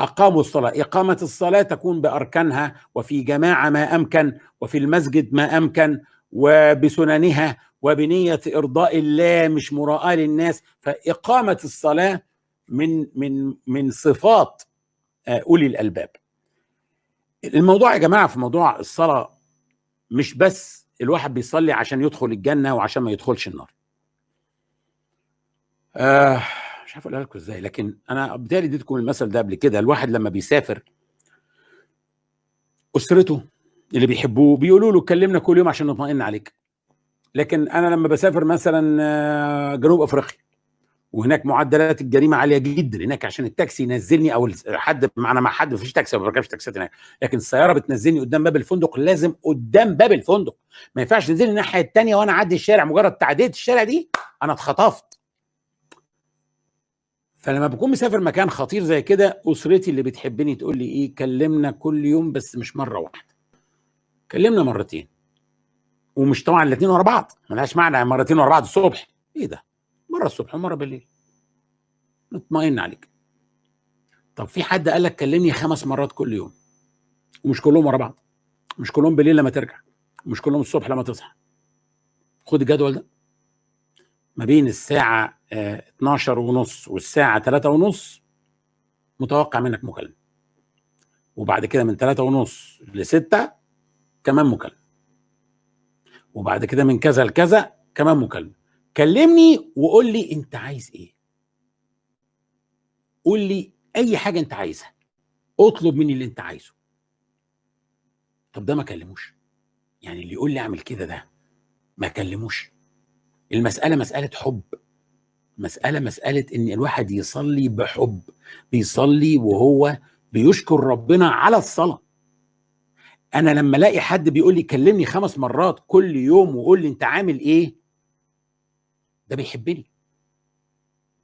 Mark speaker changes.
Speaker 1: أقاموا الصلاة. إقامة الصلاة تكون بأركانها وفي جماعة ما أمكن وفي المسجد ما أمكن وبسننها وبنية إرضاء الله مش مراءة للناس. فإقامة الصلاة من من من صفات أولي الألباب. الموضوع يا جماعة في موضوع الصلاة مش بس الواحد بيصلي عشان يدخل الجنة وعشان ما يدخلش النار. آه مش عارف أقولها لكم إزاي لكن أنا بالتالي اديتكم المثل ده قبل كده. الواحد لما بيسافر أسرته اللي بيحبوه بيقولوا له كلمنا كل يوم عشان نطمئن عليك. لكن أنا لما بسافر مثلا جنوب أفريقيا وهناك معدلات الجريمة عالية جدا هناك عشان التاكسي ينزلني أو حد معنا مع حد مفيش تاكسي ما بركبش تاكسيات هناك. لكن السيارة بتنزلني قدام باب الفندق لازم قدام باب الفندق. ما ينفعش تنزلني الناحية الثانية وأنا أعدي الشارع. مجرد تعديت الشارع دي أنا اتخطفت. فلما بكون مسافر مكان خطير زي كده أسرتي اللي بتحبني تقول لي إيه كلمنا كل يوم بس مش مرة واحدة. كلمنا مرتين. ومش طبعا الاثنين ورا بعض. ملهاش معنى مرتين ورا بعض الصبح. إيه ده؟ مرة الصبح ومرة بالليل. نطمئن عليك. طب في حد قال لك كلمني خمس مرات كل يوم؟ ومش كلهم ورا بعض. مش كلهم بالليل لما ترجع. مش كلهم الصبح لما تصحى. خد الجدول ده. ما بين الساعة 12 ونص والساعة 3 ونص متوقع منك مكالمة. وبعد كده من 3 ونص ل 6 كمان مكالمة. وبعد كده من كذا لكذا كمان مكالمة. كلمني وقول لي انت عايز إيه. قول لي اي حاجة انت عايزها. اطلب مني اللي انت عايزه. طب ده ما كلموش. يعني اللي يقول لي اعمل كده ده ما كلموش. المسألة مسألة حب. مسألة مسألة إن الواحد يصلي بحب بيصلي وهو بيشكر ربنا على الصلاة. أنا لما ألاقي حد بيقول لي كلمني خمس مرات كل يوم وقول لي أنت عامل إيه؟ ده بيحبني.